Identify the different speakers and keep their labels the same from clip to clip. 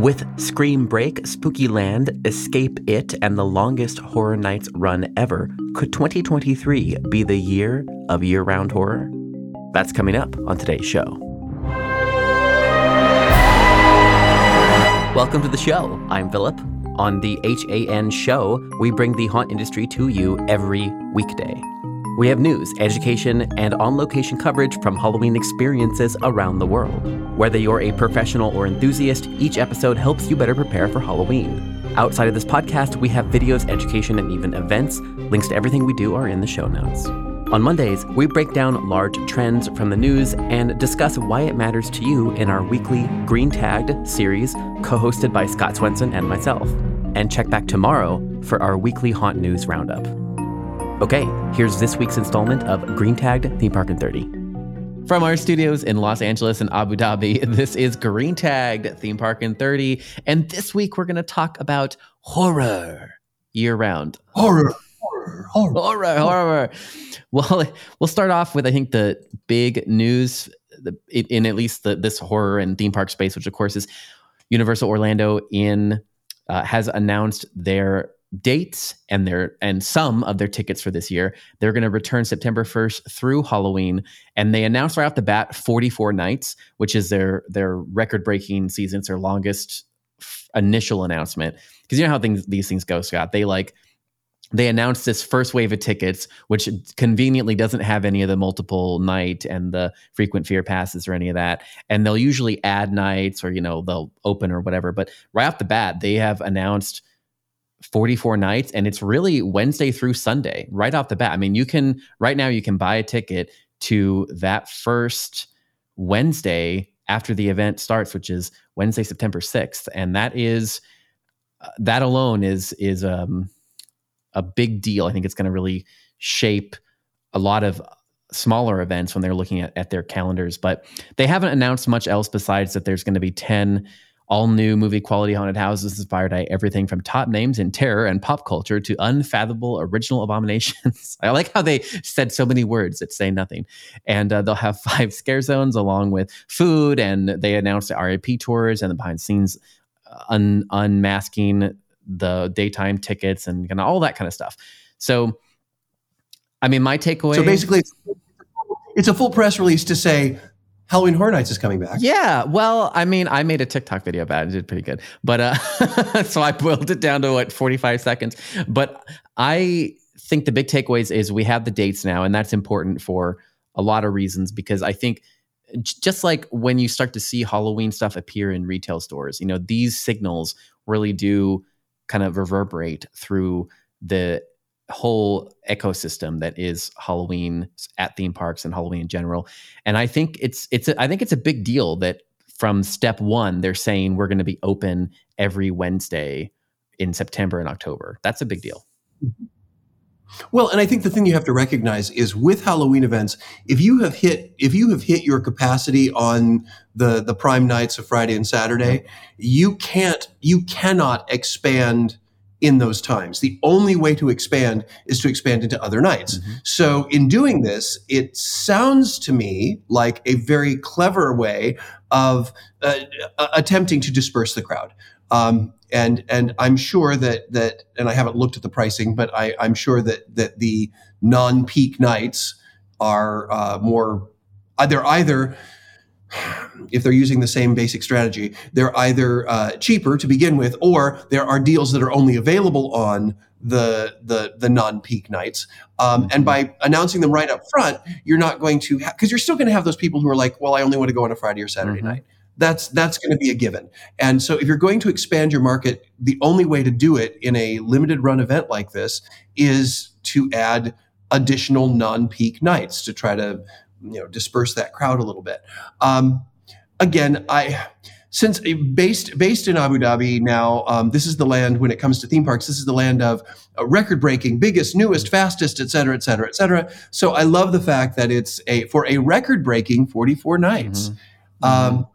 Speaker 1: With Scream Break, Spooky Land, Escape It, and the longest Horror Nights run ever, could 2023 be the year of year round horror? That's coming up on today's show. Welcome to the show. I'm Philip. On the HAN show, we bring the haunt industry to you every weekday. We have news, education, and on location coverage from Halloween experiences around the world. Whether you're a professional or enthusiast, each episode helps you better prepare for Halloween. Outside of this podcast, we have videos, education, and even events. Links to everything we do are in the show notes. On Mondays, we break down large trends from the news and discuss why it matters to you in our weekly Green Tagged series, co hosted by Scott Swenson and myself. And check back tomorrow for our weekly Haunt News Roundup. Okay, here's this week's installment of Green Tagged Theme Park in 30. From our studios in Los Angeles and Abu Dhabi, this is Green Tagged Theme Park in 30. And this week we're going to talk about horror year round.
Speaker 2: Horror. Horror, horror,
Speaker 1: horror, horror. Well, we'll start off with I think the big news in, in at least the, this horror and theme park space, which of course is Universal Orlando in uh, has announced their dates and their and some of their tickets for this year. They're going to return September 1st through Halloween and they announced right off the bat 44 nights, which is their their record-breaking season, it's their longest f- initial announcement. Because you know how things these things go, Scott. They like they announced this first wave of tickets, which conveniently doesn't have any of the multiple night and the frequent fear passes or any of that. And they'll usually add nights or, you know, they'll open or whatever. But right off the bat, they have announced 44 nights and it's really Wednesday through Sunday right off the bat. I mean, you can right now you can buy a ticket to that first Wednesday after the event starts, which is Wednesday, September 6th, and that is uh, that alone is is um, a big deal. I think it's going to really shape a lot of smaller events when they're looking at, at their calendars, but they haven't announced much else besides that there's going to be 10 all new movie quality haunted houses inspired by everything from top names in terror and pop culture to unfathomable original abominations. I like how they said so many words that say nothing. And uh, they'll have five scare zones along with food. And they announced the RIP tours and the behind scenes uh, un- unmasking the daytime tickets and of all that kind of stuff. So, I mean, my takeaway.
Speaker 2: So basically, it's a full press release to say Halloween Horror Nights is coming back.
Speaker 1: Yeah. Well, I mean, I made a TikTok video about it. It did pretty good. But uh, so I boiled it down to what, 45 seconds. But I think the big takeaways is we have the dates now, and that's important for a lot of reasons because I think just like when you start to see Halloween stuff appear in retail stores, you know, these signals really do kind of reverberate through the whole ecosystem that is Halloween at theme parks and Halloween in general. And I think it's it's a, I think it's a big deal that from step 1 they're saying we're going to be open every Wednesday in September and October. That's a big deal. Mm-hmm.
Speaker 2: Well, and I think the thing you have to recognize is with Halloween events, if you have hit if you have hit your capacity on the the prime nights of Friday and Saturday, mm-hmm. you can't you cannot expand in those times. The only way to expand is to expand into other nights. Mm-hmm. So, in doing this, it sounds to me like a very clever way of uh, attempting to disperse the crowd. Um, and and I'm sure that that and I haven't looked at the pricing, but I, I'm sure that that the non-peak nights are uh, more. They're either if they're using the same basic strategy, they're either uh, cheaper to begin with, or there are deals that are only available on the the the non-peak nights. Um, and by announcing them right up front, you're not going to because ha- you're still going to have those people who are like, well, I only want to go on a Friday or Saturday mm-hmm. night. That's that's going to be a given. And so if you're going to expand your market, the only way to do it in a limited run event like this is to add additional non-peak nights to try to you know disperse that crowd a little bit. Um, again, I since based based in Abu Dhabi now, um, this is the land when it comes to theme parks. This is the land of uh, record breaking, biggest, newest, fastest, et cetera, et cetera, et cetera. So I love the fact that it's a for a record breaking 44 nights. Mm-hmm. Um,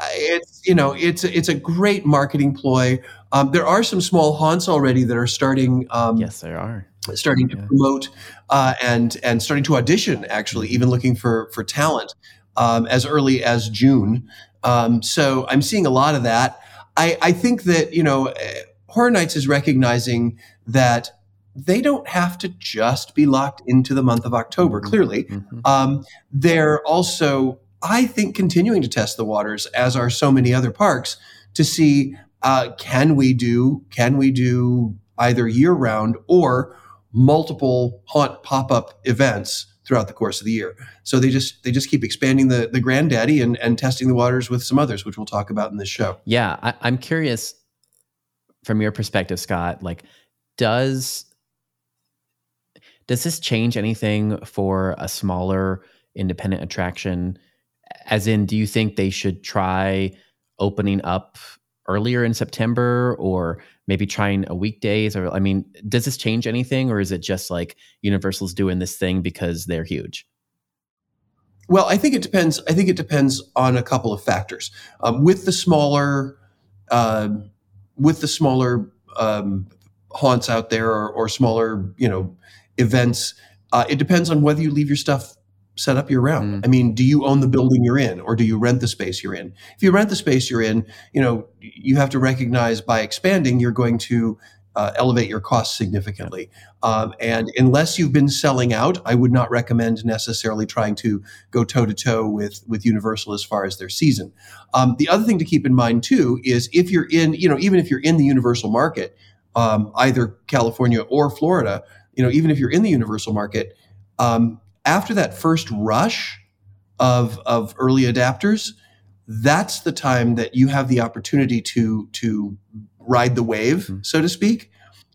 Speaker 2: it's you know it's it's a great marketing ploy. Um, there are some small haunts already that are starting.
Speaker 1: Um, yes, there are
Speaker 2: starting to yeah. promote uh, and and starting to audition. Actually, even looking for for talent um, as early as June. Um, so I'm seeing a lot of that. I, I think that you know, eh, Horror Nights is recognizing that they don't have to just be locked into the month of October.
Speaker 1: Mhm.
Speaker 2: Clearly,
Speaker 1: Mhm.
Speaker 2: um, they're also, I think, continuing to test the waters, as are so many other parks, to see uh, can we do can we do either year round or multiple haunt pop up events throughout the course of the year. So they just they just keep expanding the the granddaddy and and testing the waters with some others, which we'll talk about in this show.
Speaker 1: Yeah, I, I'm curious from your perspective, Scott. Like, does does this change anything for a smaller independent attraction? As in, do you think they should try opening up earlier in September, or maybe trying a weekdays? Or I mean, does this change anything, or is it just like Universal's doing this thing because they're huge?
Speaker 2: Well, I think it depends. I think it depends on a couple of factors. Um, with the smaller, uh, with the smaller um, haunts out there or, or smaller, you know, events, uh, it depends on whether you leave your stuff set up year round.
Speaker 1: Mm.
Speaker 2: I mean, do you own the building you're in, or do you rent the space you're in? If you rent the space you're in, you know, you have to recognize by expanding, you're going to uh, elevate your costs significantly. Um, and unless you've been selling out, I would not recommend necessarily trying to go toe to toe with with Universal as far as their season. Um, the other thing to keep in mind too is if you're in, you know, even if you're in the Universal market, um, either California or Florida, you know, even if you're in the Universal market, um, after that first rush of of early adapters, that's the time that you have the opportunity to to ride the wave,
Speaker 1: Mhm.
Speaker 2: so to speak.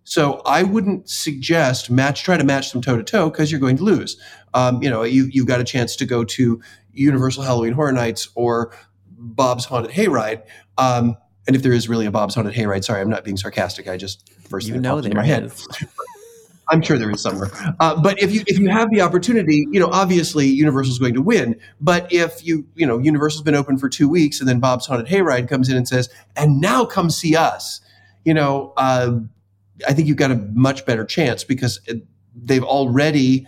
Speaker 2: So I wouldn't suggest match try to match them toe to toe because you're going to lose. Um, you know, you you've got a chance to go to Universal Halloween Horror Nights or Bob's Haunted Hayride. Um, and if there is really a Bob's Haunted Hayride, sorry, I'm not being sarcastic. I just first
Speaker 1: You
Speaker 2: thing that
Speaker 1: know
Speaker 2: popped into
Speaker 1: there
Speaker 2: my head. I'm sure there is somewhere. Uh, but if you if you have the opportunity, you know, obviously Universal's going to win. But if you you know Universal's been open for two weeks, and then Bob's Haunted Hayride comes in and says, "And now come see us," you know, uh, I think you've got a much better chance because they've already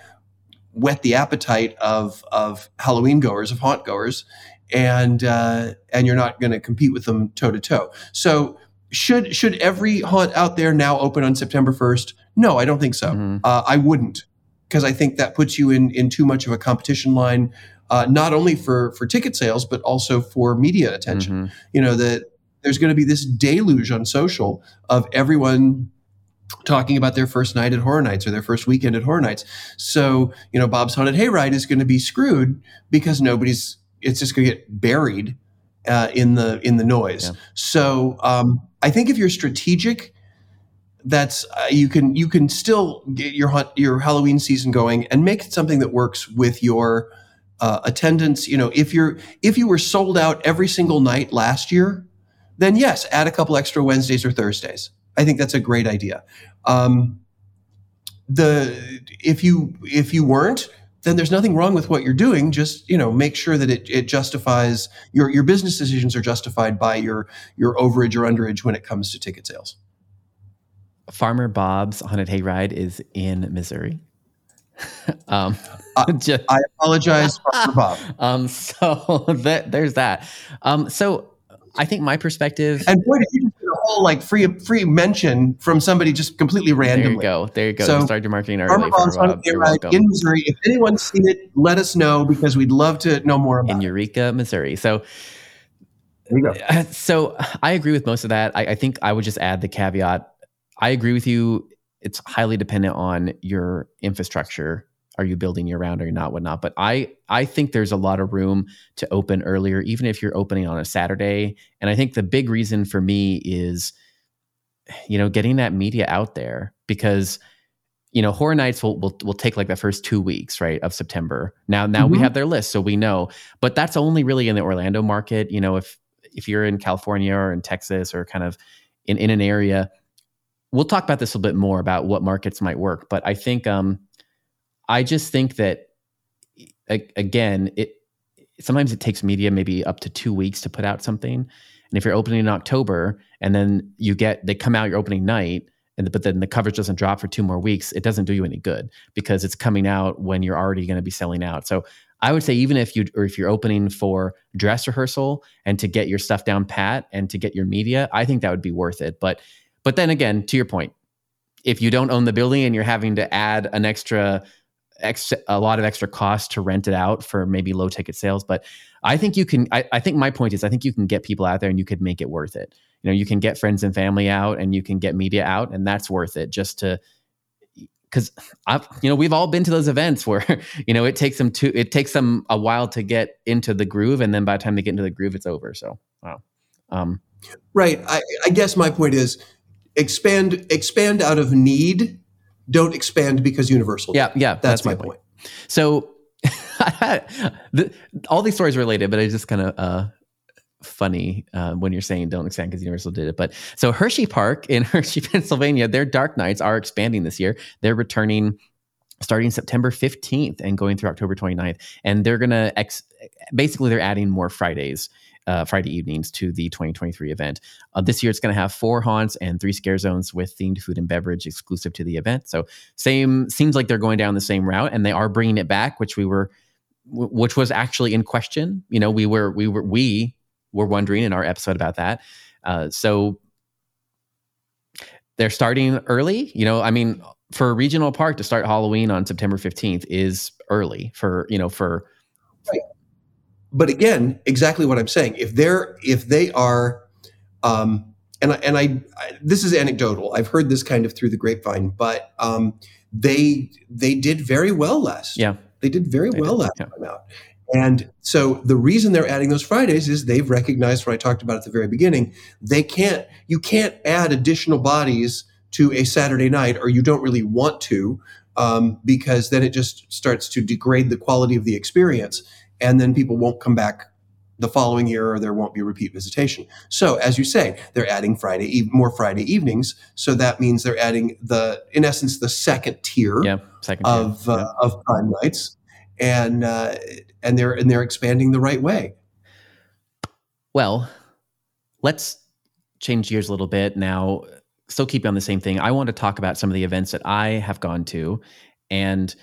Speaker 2: whet the appetite of of Halloween goers, of haunt goers, and uh, and you're not going to compete with them toe to toe. So should should every haunt out there now open on September 1st? No, I don't think so.
Speaker 1: Mhm.
Speaker 2: Uh, I wouldn't because I think that puts you in in too much of a competition line, uh, not only for for ticket sales but also for media attention.
Speaker 1: Mhm.
Speaker 2: You know that there's going to be this deluge on social of everyone talking about their first night at Horror Nights or their first weekend at Horror Nights. So you know Bob's Haunted Hayride is going to be screwed because nobody's. It's just going to get buried uh, in the in the noise.
Speaker 1: Yeah.
Speaker 2: So um, I think if you're strategic, that's uh, you can you can still get your your Halloween season going and make it something that works with your uh, attendance. You know, if you're if you were sold out every single night last year, then yes, add a couple extra Wednesdays or Thursdays. I think that's a great idea. Um, the if you if you weren't then there's nothing wrong with what you're doing just you know make sure that it, it justifies your your business decisions are justified by your your overage or underage when it comes to ticket sales
Speaker 1: Farmer Bob's Haunted Hayride is in Missouri. um,
Speaker 2: Uh,
Speaker 1: just,
Speaker 2: i apologize for bob
Speaker 1: um, so that there's that. Um, so I think my perspective.
Speaker 2: and boy did you just get a whole like free free mention from somebody just completely randomly.
Speaker 1: There you go. There you go.
Speaker 2: So,
Speaker 1: you started your marketing early.
Speaker 2: Farmer Bob's
Speaker 1: Farmer
Speaker 2: Haunted
Speaker 1: You're
Speaker 2: Hayride in Missouri. If anyone's seen it, let us know because we'd love to know more about
Speaker 1: in. Eureka, Missouri. So,
Speaker 2: There you go.
Speaker 1: uh, so I agree with most of that. I, I think I would just add the caveat. I agree with you. It's highly dependent on your infrastructure. Are you building year round or not, whatnot? But I, I think there's a lot of room to open earlier, even if you're opening on a Saturday. And I think the big reason for me is, you know, getting that media out there because you know, horror nights will, will will take like the first two weeks, right, of September. Now, now we
Speaker 2: Mhm.
Speaker 1: have their list, so we know. But that's only really in the Orlando market. You know, if if you're in California or in Texas or kind of in in an area, we'll talk about this a little bit more about what markets might work. But I think, um, I just think that again, it sometimes it takes media maybe up to two weeks to put out something. And if you're opening in October and then you get they come out your opening night, and but then the coverage doesn't drop for two more weeks, it doesn't do you any good because it's coming out when you're already going to be selling out. So I would say even if you or if you're opening for dress rehearsal and to get your stuff down pat and to get your media, I think that would be worth it. But but then again, to your point, if you don't own the building and you're having to add an extra extra a lot of extra cost to rent it out for maybe low ticket sales, but I think you can I, I think my point is I think you can get people out there and you could make it worth it. You know, you can get friends and family out and you can get media out and that's worth it just to because I've you know we've all been to those events where you know it takes them to it takes them a while to get into the groove, and then by the time they get into the groove, it's over. So wow. Um,
Speaker 2: right. I, I guess my point is expand expand out of need. Don't expand because Universal.
Speaker 1: Yeah, yeah.
Speaker 2: That's, that's my point. point.
Speaker 1: So the, all these stories related, but it's just kind of uh, funny uh, when you're saying don't expand because Universal did it. But so Hershey Park in Hershey, Pennsylvania, their Dark Nights are expanding this year. They're returning starting September 15th and going through October 29th. And they're going to ex- basically they're adding more Fridays. Uh, Friday evenings to the 2023 event. Uh, this year, it's going to have four haunts and three scare zones with themed food and beverage exclusive to the event. So, same seems like they're going down the same route, and they are bringing it back, which we were, which was actually in question. You know, we were, we were, we were wondering in our episode about that. Uh, so they're starting early. You know, I mean, for a regional park to start Halloween on September 15th is early for, you know, for.
Speaker 2: Right. But again, exactly what I'm saying. If they're, if they are, um, and I, and I, I, this is anecdotal. I've heard this kind of through the grapevine, but um, they they did very well last.
Speaker 1: Yeah,
Speaker 2: they did very they well did. last yeah. time out. And so the reason they're adding those Fridays is they've recognized what I talked about at the very beginning. They can't, you can't add additional bodies to a Saturday night, or you don't really want to, um, because then it just starts to degrade the quality of the experience. And then people won't come back the following year or there won't be repeat visitation. So as you say, they're adding Friday, more Friday evenings. So that means they're adding the, in essence, the second tier
Speaker 1: yeah, second
Speaker 2: of, uh, of prime nights. And, uh, and they're and they're expanding the right way.
Speaker 1: Well, let's change gears a little bit now. Still keep on the same thing. I want to talk about some of the events that I have gone to, and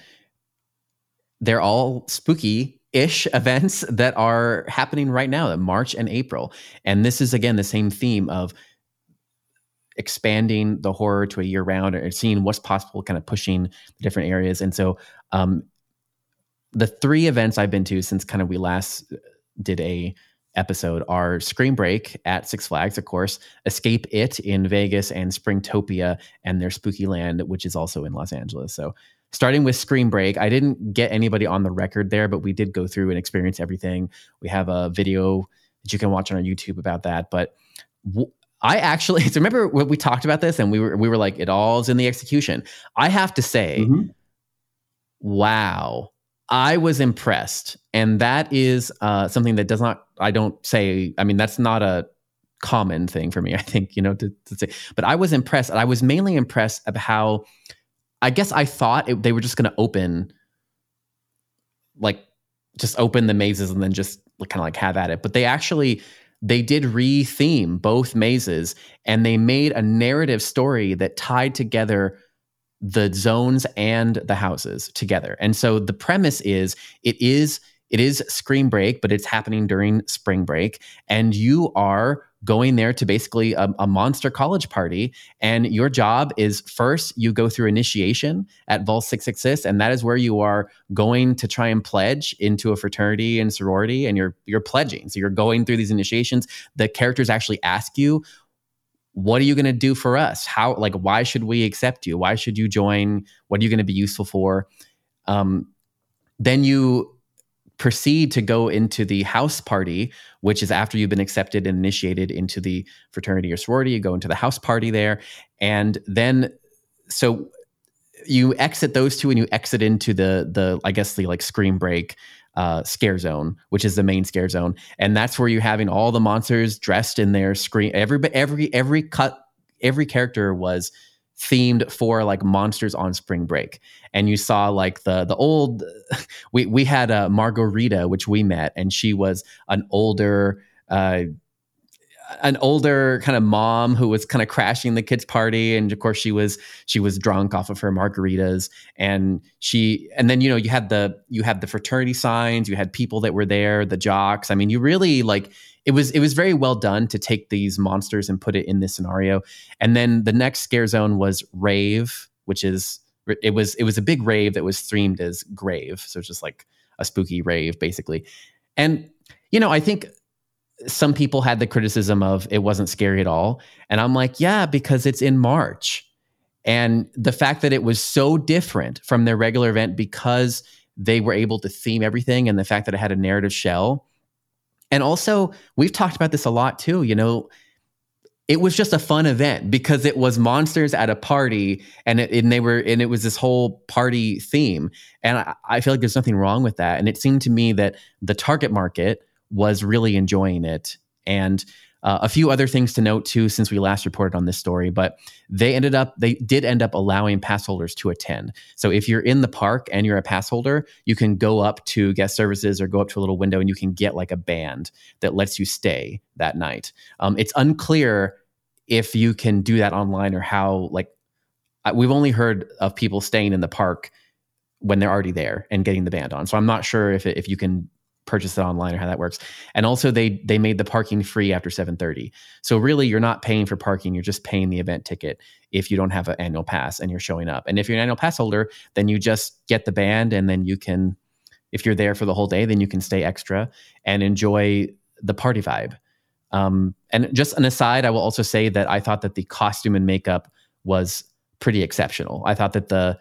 Speaker 1: they're all spooky ish events that are happening right now March and April. And this is again the same theme of expanding the horror to a year round or seeing what's possible, kind of pushing the different areas. And so um, the three events I've been to since kind of we last did a episode are Scream Break at Six Flags, of course, Escape It in Vegas, and Springtopia and their Spooky Land, which is also in Los Angeles. So starting with Scream Break, I didn't get anybody on the record there, but we did go through and experience everything. We have a video that you can watch on our YouTube about that. But w- I actually so remember when we talked about this and we were we were like, it all's in the execution. I have to say, mm-hmm. wow I was impressed, and that is uh, something that does not. I don't say. I mean, that's not a common thing for me. I think you know to, to say, but I was impressed. I was mainly impressed of how. I guess I thought it, they were just going to open, like, just open the mazes and then just kind of like have at it. But they actually they did re-theme both mazes and they made a narrative story that tied together the zones and the houses together. And so the premise is it is it is scream break, but it's happening during spring break, and you are going there to basically a, a, monster college party. And your job is first you go through initiation at Vol 666, and that is where you are going to try and pledge into a fraternity and sorority, and you're you're pledging. So you're going through these initiations. The characters actually ask you, what are you going to do for us how like why should we accept you why should you join what are you going to be useful for um, then you proceed to go into the house party which is after you've been accepted and initiated into the fraternity or sorority you go into the house party there and then so you exit those two and you exit into the the i guess the like scream break uh, scare zone, which is the main scare zone, and that's where you're having all the monsters dressed in their screen. Every every every cut, every character was themed for like monsters on spring break. And you saw like the the old we we had a margarita which we met and she was an older uh an older kind of mom who was kind of crashing the kids party and of course she was she was drunk off of her margaritas. And she and then you know you had the you had the fraternity signs you had people that were there the jocks. I mean you really like it was it was very well done to take these monsters and put it in this scenario. And then the next scare zone was rave which is it was it was a big rave that was streamed as grave. So it's just like a spooky rave basically. And you know i think some people had the criticism of it wasn't scary at all. And I'm like, yeah, because it's in March. And the fact that it was so different from their regular event because they were able to theme everything and the fact that it had a narrative shell. And also, we've talked about this a lot too. You know, it was just a fun event because it was monsters at a party and, it, and they were and it was this whole party theme and I, I feel like there's nothing wrong with that and it seemed to me that the target market was really enjoying it. And uh, a few other things to note too, since we last reported on this story, but they ended up, they did end up allowing pass holders to attend. So if you're in the park and you're a pass holder, you can go up to guest services or go up to a little window and you can get like a band that lets you stay that night. Um, it's unclear if you can do that online or how, like, we've only heard of people staying in the park when they're already there and getting the band on. So I'm not sure if, if you can purchase it online or how that works. And also they they made the parking free after 7:30. So really you're not paying for parking, you're just paying the event ticket if you don't have an annual pass and you're showing up. And if you're an annual pass holder, then you just get the band and then you can if you're there for the whole day, then you can stay extra and enjoy the party vibe. Um, and just an aside, I will also say that I thought that the costume and makeup was pretty exceptional. I thought that the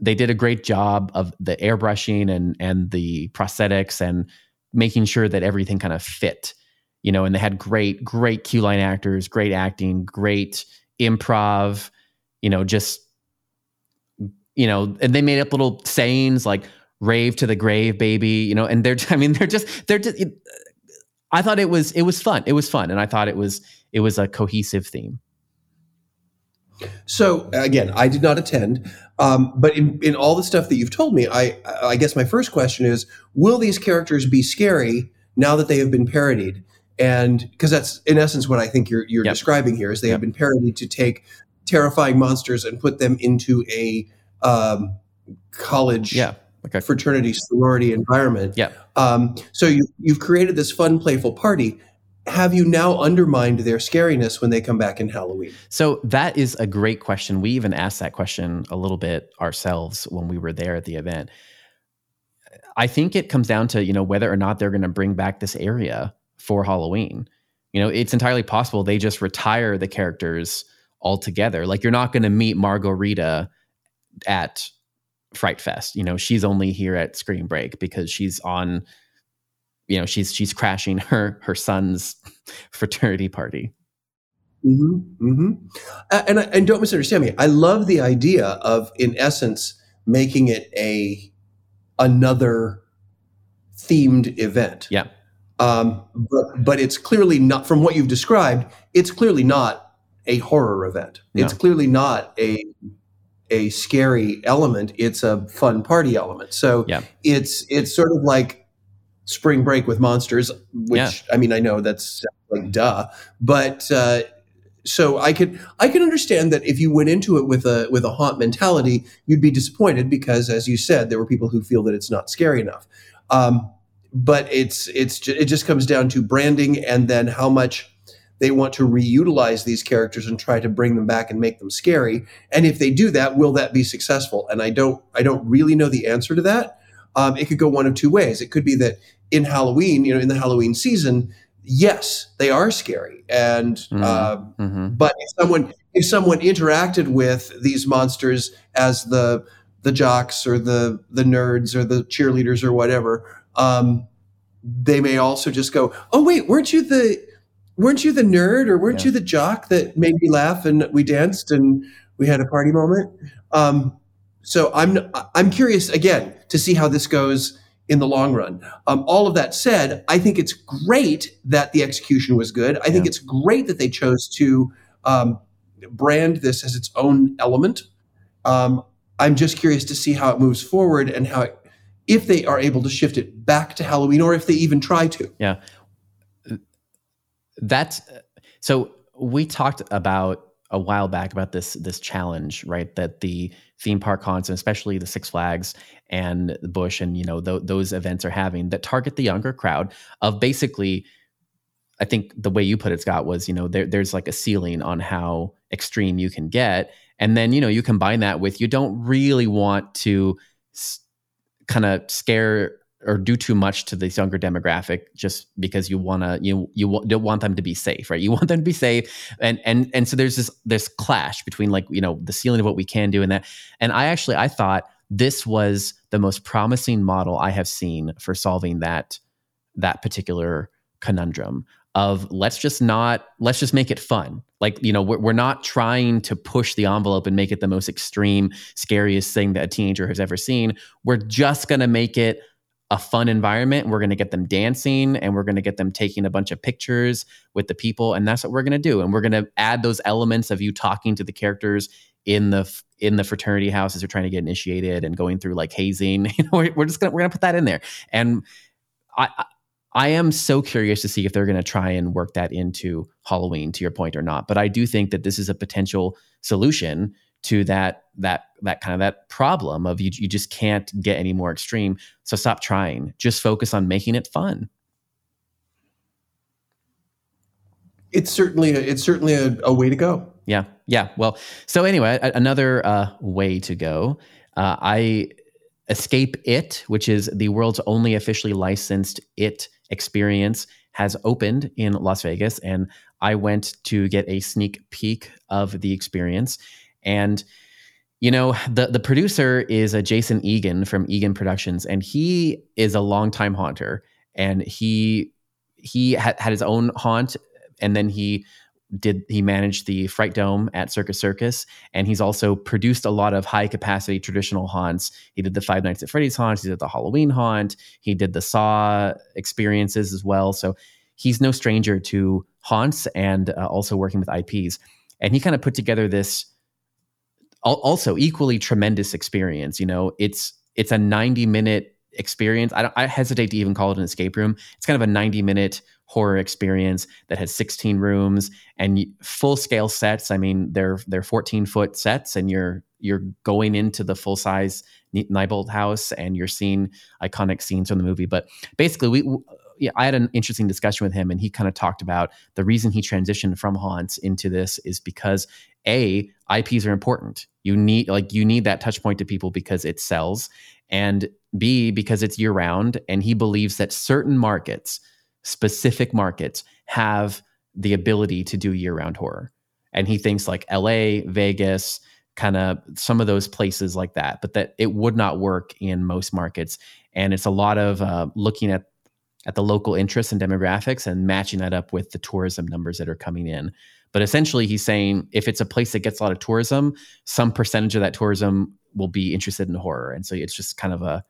Speaker 1: they did a great job of the airbrushing and and the prosthetics and making sure that everything kind of fit you know and they had great great cue line actors great acting great improv you know just you know and they made up little sayings like rave to the grave baby you know and they're i mean they're just they're just i thought it was it was fun it was fun and i thought it was it was a cohesive theme
Speaker 2: so again, I did not attend, um, but in, in all the stuff that you've told me, I I guess my first question is: Will these characters be scary now that they have been parodied? And because that's in essence what I think you're you're yep. describing here is they yep. have been parodied to take terrifying monsters and put them into a um, college
Speaker 1: yeah. okay.
Speaker 2: fraternity sorority environment.
Speaker 1: Yeah.
Speaker 2: Um, so you you've created this fun, playful party have you now undermined their scariness when they come back in Halloween?
Speaker 1: So that is a great question. We even asked that question a little bit ourselves when we were there at the event. I think it comes down to, you know, whether or not they're going to bring back this area for Halloween. You know, it's entirely possible they just retire the characters altogether. Like you're not going to meet Margarita at Fright Fest. You know, she's only here at Scream Break because she's on you know she's she's crashing her her son's fraternity party.
Speaker 2: Mm-hmm, mm-hmm. Uh, and and don't misunderstand me. I love the idea of in essence making it a another themed event.
Speaker 1: Yeah.
Speaker 2: Um, but but it's clearly not from what you've described it's clearly not a horror event. No. it's clearly not a a scary element. It's a fun party element. So
Speaker 1: yeah.
Speaker 2: it's it's sort of like spring break with monsters which yeah. i mean i know that's like duh but uh, so i could i can understand that if you went into it with a with a haunt mentality you'd be disappointed because as you said there were people who feel that it's not scary enough um, but it's it's it just comes down to branding and then how much they want to reutilize these characters and try to bring them back and make them scary and if they do that will that be successful and i don't i don't really know the answer to that um, it could go one of two ways. It could be that in Halloween, you know, in the Halloween season, yes, they are scary, and mm-hmm. Uh, mm-hmm. but if someone if someone interacted with these monsters as the the jocks or the the nerds or the cheerleaders or whatever, um, they may also just go, "Oh wait, weren't you the weren't you the nerd or weren't yeah. you the jock that made me laugh and we danced and we had a party moment?" Um, so I'm I'm curious again to see how this goes in the long run. Um, all of that said, I think it's great that the execution was good. I think yeah. it's great that they chose to um, brand this as its own element. Um, I'm just curious to see how it moves forward and how it, if they are able to shift it back to Halloween or if they even try to.
Speaker 1: Yeah. that's so we talked about a while back about this this challenge, right? That the theme park haunts, and especially the Six Flags and Busch and you know th- those events are having that target the younger crowd of basically. I think the way you put it, Scott, was you know there, there's like a ceiling on how extreme you can get, and then you know you combine that with you don't really want to s- kind of scare or do too much to this younger demographic just because you want to you you don't want them to be safe right? You want them to be safe. And and and so there's this this clash between like you know the ceiling of what we can do and that. And i actually i thought this was the most promising model i have seen for solving that that particular conundrum of let's just not let's just make it fun like you know we're, we're not trying to push the envelope and make it the most extreme scariest thing that a teenager has ever seen we're just going to make it a fun environment. We're going to get them dancing and we're going to get them taking a bunch of pictures with the people. And that's what we're going to do. And we're going to add those elements of you talking to the characters in the in the fraternity houses they're trying to get initiated and going through like hazing. You know, we're just gonna we're gonna put that in there. And I I am so curious to see if they're going to try and work that into Halloween, to your point, or not. But I do think that this is a potential solution to that that that kind of that problem of you you just can't get any more extreme. So stop trying. Just focus on making it fun.
Speaker 2: It's certainly a, it's certainly a, a way to go.
Speaker 1: Yeah, yeah. Well, so anyway, another uh, way to go. Uh, I escape it, which is the world's only officially licensed it experience, has opened in Las Vegas, and I went to get a sneak peek of the experience. And you know, the the producer is a Jason Egan from Egan Productions, and he is a longtime haunter. And he he had, had his own haunt, and then he did he managed the Fright Dome at Circus Circus, and he's also produced a lot of high capacity traditional haunts. He did the Five Nights at Freddy's haunt, he did the Halloween haunt, he did the Saw experiences as well. So he's no stranger to haunts and uh, also working with IPs. And he kind of put together this also equally tremendous experience. You know, it's it's a 90 minute experience. I, I hesitate to even call it an escape room. It's kind of a 90 minute horror experience that has 16 rooms and full scale sets. I mean, they're they're 14 foot sets, and you're you're going into the full size Neibolt house and you're seeing iconic scenes from the movie. But basically, we yeah, I had an interesting discussion with him, and he kind of talked about the reason he transitioned from haunts into this is because a IPs are important. You need like you need that touch point to people because it sells, and B because it's year round. And he believes that certain markets, specific markets, have the ability to do year round horror. And he thinks like L.A., Vegas, kind of some of those places like that, but that it would not work in most markets. And it's a lot of uh, looking at at the local interests and demographics and matching that up with the tourism numbers that are coming in. But essentially, he's saying if it's a place that gets a lot of tourism, some percentage of that tourism will be interested in horror, and so it's just kind of a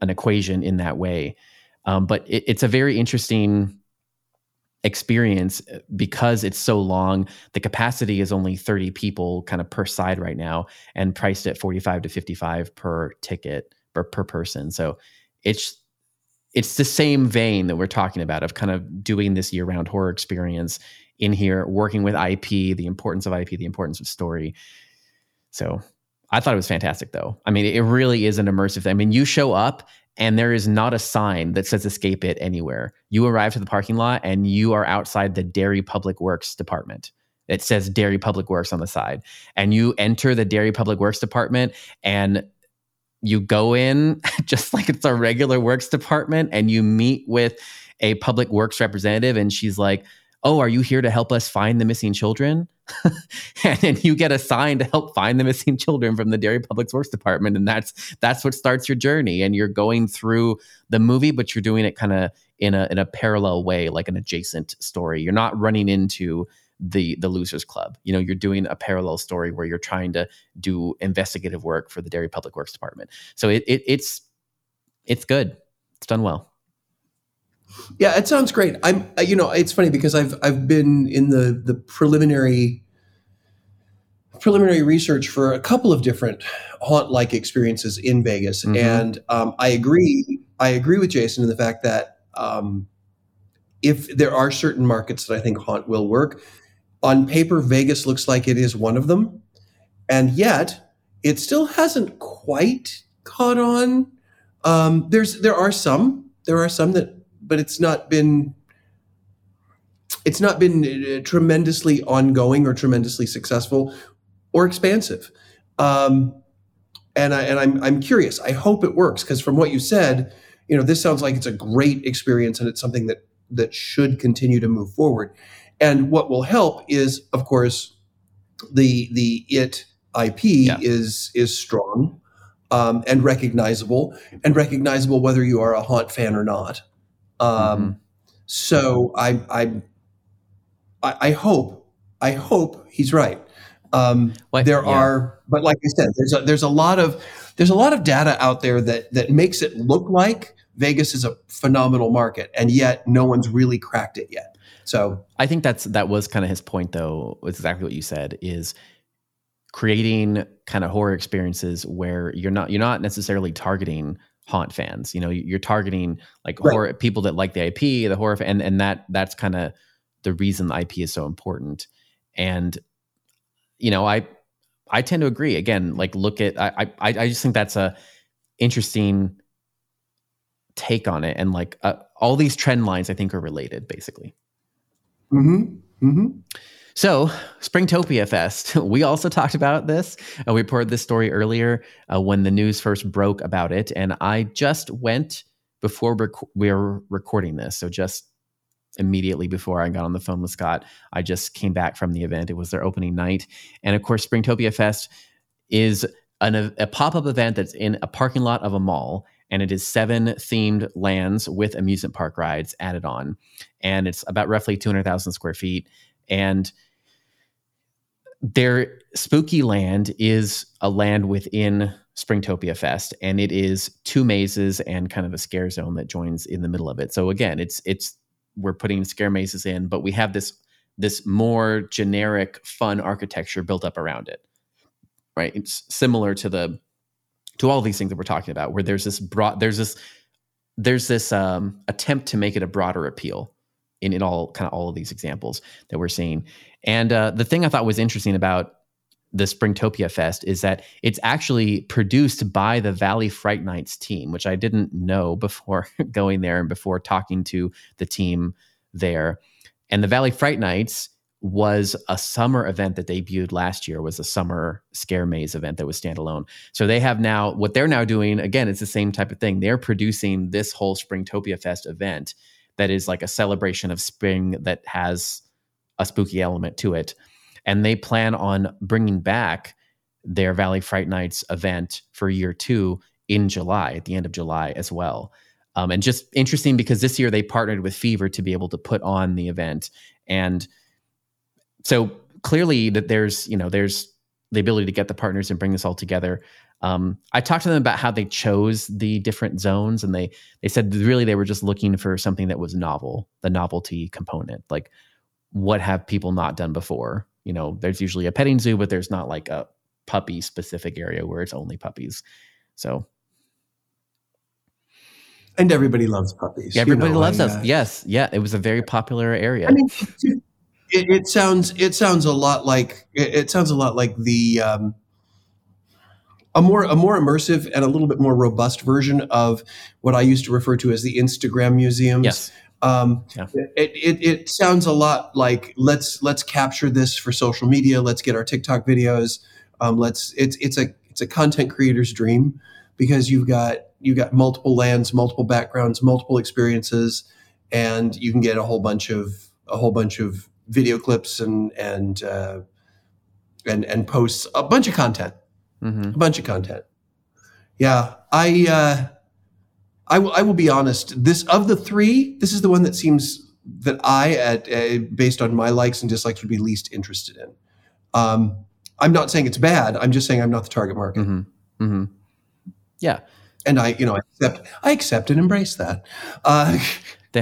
Speaker 1: an equation in that way. Um, but it, it's a very interesting experience uh, because it's so long. The capacity is only 30 people kind of per side right now and priced at 45 to 55 per ticket per, per person. So it's it's the same vein that we're talking about of kind of doing this year-round horror experience in here, working with IP, the importance of IP, the importance of story. So I thought it was fantastic, though. I mean, it really is an immersive thing. I mean, you show up and there is not a sign that says escape it anywhere. You arrive to the parking lot and you are outside the Derry Public Works department. It says Derry Public Works on the side. And you enter the Derry Public Works department and you go in just like it's a regular works department and you meet with a public works representative and she's like oh are you here to help us find the missing children and then you get assigned to help find the missing children from the Derry Public Works Department, and that's that's what starts your journey. And you're going through the movie, but you're doing it kind of in a in a parallel way, like an adjacent story. You're not running into the the losers club you know you're doing a parallel story where you're trying to do investigative work for the Derry Public Works Department so it, it it's it's good it's done well
Speaker 2: yeah it sounds great i'm you know it's funny because i've i've been in the the preliminary preliminary research for a couple of different haunt like experiences in vegas mm-hmm. and um, i agree i agree with jason in the fact that um, if there are certain markets that I think haunt will work. On paper, Vegas looks like it is one of them, and yet it still hasn't quite caught on. Um, there's there are some there are some that, but it's not been it's not been uh, tremendously ongoing or tremendously successful or expansive. Um, and I, and I'm I'm curious. I hope it works because from what you said, you know, this sounds like it's a great experience and it's something that that should continue to move forward. And what will help is, of course, the the it IP yeah. is is strong um, and recognizable, and recognizable whether you are a haunt fan or not. Um, mm-hmm. So I, I I hope I hope he's right. Um, there yeah. are, but like I said, there's a, there's a lot of there's a lot of data out there that that makes it look like Vegas is a phenomenal market, and yet no one's really cracked it yet. So
Speaker 1: I think that's that was kind of his point, though. Was exactly what you said is creating kind of horror experiences where you're not you're not necessarily targeting haunt fans. You know, you're targeting like right. horror people that like the IP, the horror, and and that that's kind of the reason the IP is so important. And you know, I I tend to agree. Again, like look at I I I just think that's a interesting take on it, and like uh, all these trend lines, I think are related, basically.
Speaker 2: Hmm. Hmm.
Speaker 1: So, Springtopia Fest, we also talked about this. Uh, we reported this story earlier uh, when the news first broke about it. And I just went before rec- we were recording this. So, just immediately before I got on the phone with Scott, I just came back from the event. It was their opening night. And of course, Springtopia Fest is an, a pop up event that's in a parking lot of a mall. And it is seven themed lands with amusement park rides added on. And it's about roughly 200,000 square feet. And their spooky land is a land within Springtopia Fest, and it is two mazes and kind of a scare zone that joins in the middle of it. So again, it's it's we're putting scare mazes in, but we have this this more generic, fun architecture built up around it. Right, it's similar to the to all these things that we're talking about, where there's this broad there's this there's this um, attempt to make it a broader appeal in, in all kind of all of these examples that we're seeing. And uh, the thing I thought was interesting about the Springtopia Fest is that it's actually produced by the Valley Fright Nights team, which I didn't know before going there and before talking to the team there. And the Valley Fright Nights was a summer event that debuted last year was a summer scare maze event that was standalone so they have now what they're now doing again it's the same type of thing they're producing this whole springtopia fest event that is like a celebration of spring that has a spooky element to it. And they plan on bringing back their Valley Fright Nights event for year two in July, at the end of July as well. Um, and just interesting because this year they partnered with Fever to be able to put on the event. And so clearly that there's, you know, there's the ability to get the partners and bring this all together. Um, I talked to them about how they chose the different zones, and they they said really they were just looking for something that was novel, the novelty component. Like, what have people not done before? You know, there's usually a petting zoo, but there's not like a puppy specific area where it's only puppies. So,
Speaker 2: and everybody loves puppies.
Speaker 1: Yeah, everybody you know, loves us. Uh, yes, yeah, it was a very popular area.
Speaker 2: I mean, it, it sounds it sounds a lot like it, it sounds a lot like the. Um, a more a more immersive and a little bit more robust version of what I used to refer to as the Instagram museums.
Speaker 1: Yes.
Speaker 2: Um, yeah. it, it, it sounds a lot like let's let's capture this for social media. Let's get our TikTok videos. Um, let's it's it's a it's a content creator's dream because you've got you've got multiple lands, multiple backgrounds, multiple experiences, and you can get a whole bunch of a whole bunch of video clips and and uh, and and posts a bunch of content mm-hmm. a bunch of content. Yeah, I, uh, I, w- I will be honest. This of the three, this is the one that seems that I, at uh, based on my likes and dislikes, would be least interested in. Um, I'm not saying it's bad. I'm just saying I'm not the target market.
Speaker 1: Mm-hmm. Mm-hmm. Yeah,
Speaker 2: and I, you know, I accept, I accept and embrace that. Uh,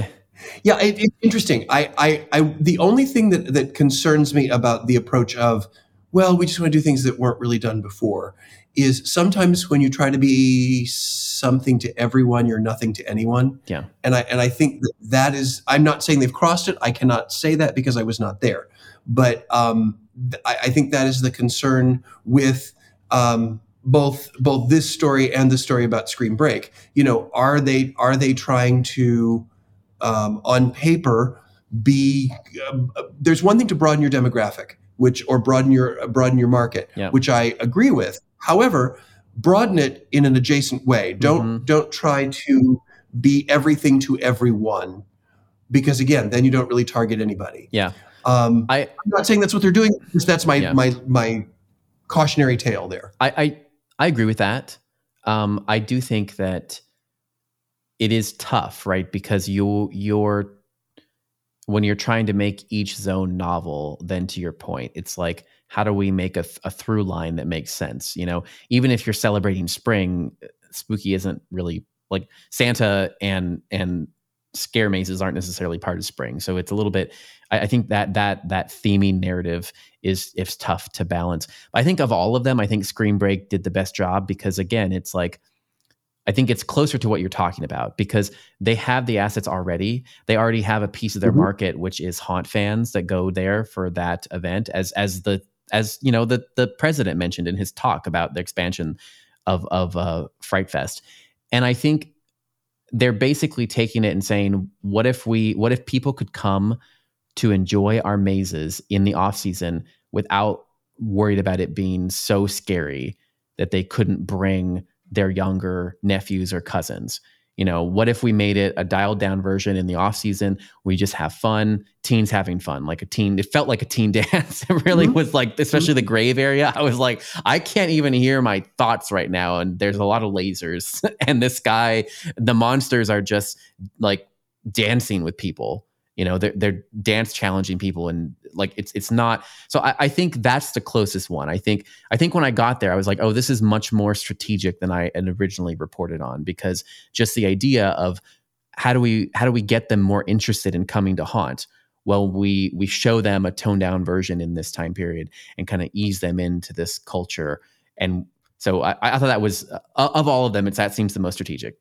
Speaker 2: yeah, it, it's interesting. I, I, I, the only thing that that concerns me about the approach of well, we just want to do things that weren't really done before, is sometimes when you try to be something to everyone, you're nothing to anyone.
Speaker 1: Yeah.
Speaker 2: And I and I think that, that is. I'm not saying they've crossed it. I cannot say that because I was not there. But um, I, I think that is the concern with. Um, both both this story and the story about Scream Break. You know, are they are they trying to um, on paper be? Uh, there's one thing to broaden your demographic, which or broaden your broaden your market,
Speaker 1: Yeah.
Speaker 2: which I agree with. However, broaden it in an adjacent way. Don't
Speaker 1: Mhm.
Speaker 2: don't try to be everything to everyone, because again, then you don't really target anybody.
Speaker 1: Yeah.
Speaker 2: Um,
Speaker 1: I-
Speaker 2: I'm not saying that's what they're doing. Just that's my
Speaker 1: Yeah.
Speaker 2: my my cautionary tale there.
Speaker 1: I, I I agree with that. Um, I do think that it is tough, right? Because you you're when you're trying to make each zone novel, then to your point, it's like how do we make a, th- a through line that makes sense? You know, even if you're celebrating spring, uh, spooky isn't really like Santa and and scare mazes aren't necessarily part of spring. So it's a little bit. I, I think that that that theming narrative is is tough to balance. I think of all of them, I think Scream Break did the best job because again, it's like I think it's closer to what you're talking about because they have the assets already. They already have a piece of their
Speaker 2: Mhm.
Speaker 1: market, which is haunt fans that go there for that event. As as the as you know the the president mentioned in his talk about the expansion of of uh, Fright Fest, and I think they're basically taking it and saying, what if we what if people could come to enjoy our mazes in the off season without worried about it being so scary that they couldn't bring their younger nephews or cousins. You know, what if we made it a dialed down version in the off season? We just have fun, teens having fun, like a teen. It felt like a teen dance. It really
Speaker 2: Mhm.
Speaker 1: was like, especially the grave area. I was like, I can't even hear my thoughts right now. And there's a lot of lasers. and this guy, the monsters are just like dancing with people. You know, they're they're dance challenging people, and like it's it's not. So I, I think that's the closest one. I think I think when I got there, I was like, oh, this is much more strategic than I had originally reported on because just the idea of how do we how do we get them more interested in coming to haunt? Well, we we show them a toned down version in this time period and kind of ease them into this culture. And so I, I thought that was uh, of all of them, it's that seems the most strategic.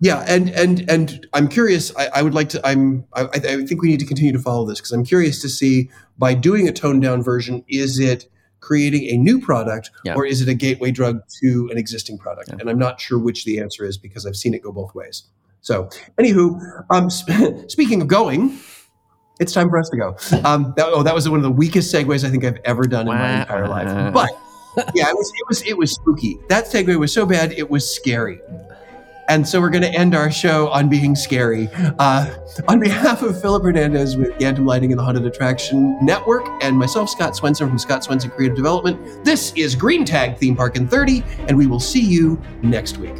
Speaker 2: Yeah, and and and I'm curious. I, I would like to. I'm. I, I think we need to continue to follow this because I'm curious to see by doing a toned down version, is it creating a new product
Speaker 1: Yeah.
Speaker 2: or is it a gateway drug to an existing product?
Speaker 1: Yeah.
Speaker 2: And I'm not sure which the answer is because I've seen it go both ways. So, anywho, um, sp- speaking of going, it's time for us to go. Um, that, oh, that was one of the weakest segues I think I've ever done in my entire life. But yeah, it was it was it was spooky. That segue was so bad it was scary. And so we're going to end our show on being scary. Uh, on behalf of Philip Hernandez with Gantom Lighting and the Haunted Attraction Network, and myself, Scott Swenson from Scott Swenson Creative Development, this is Green Tag Theme Park in 30, and we will see you next week.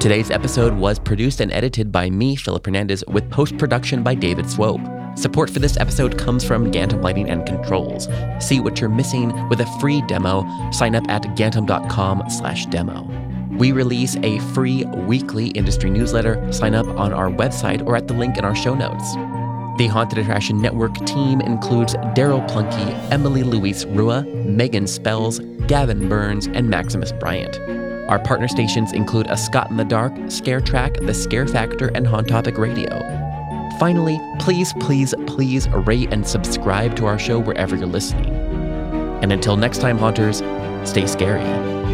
Speaker 3: Today's episode was produced and edited by me, Philip Hernandez, with post production by David Swope. Support for this episode comes from Gantom Lighting and Controls. See what you're missing with a free demo. Sign up at gantom.com/demo. We release a free weekly industry newsletter. Sign up on our website or at the link in our show notes. The Haunted Attraction Network team includes Daryl Plunky, Emily Louise Rua, Megan Spells, Gavin Burns, and Maximus Bryant. Our partner stations include A Scott in the Dark, Scare Track, The Scare Factor, and Haunt Topic Radio. Finally, please, please, please rate and subscribe to our show wherever you're listening. And until next time, Haunters, stay scary.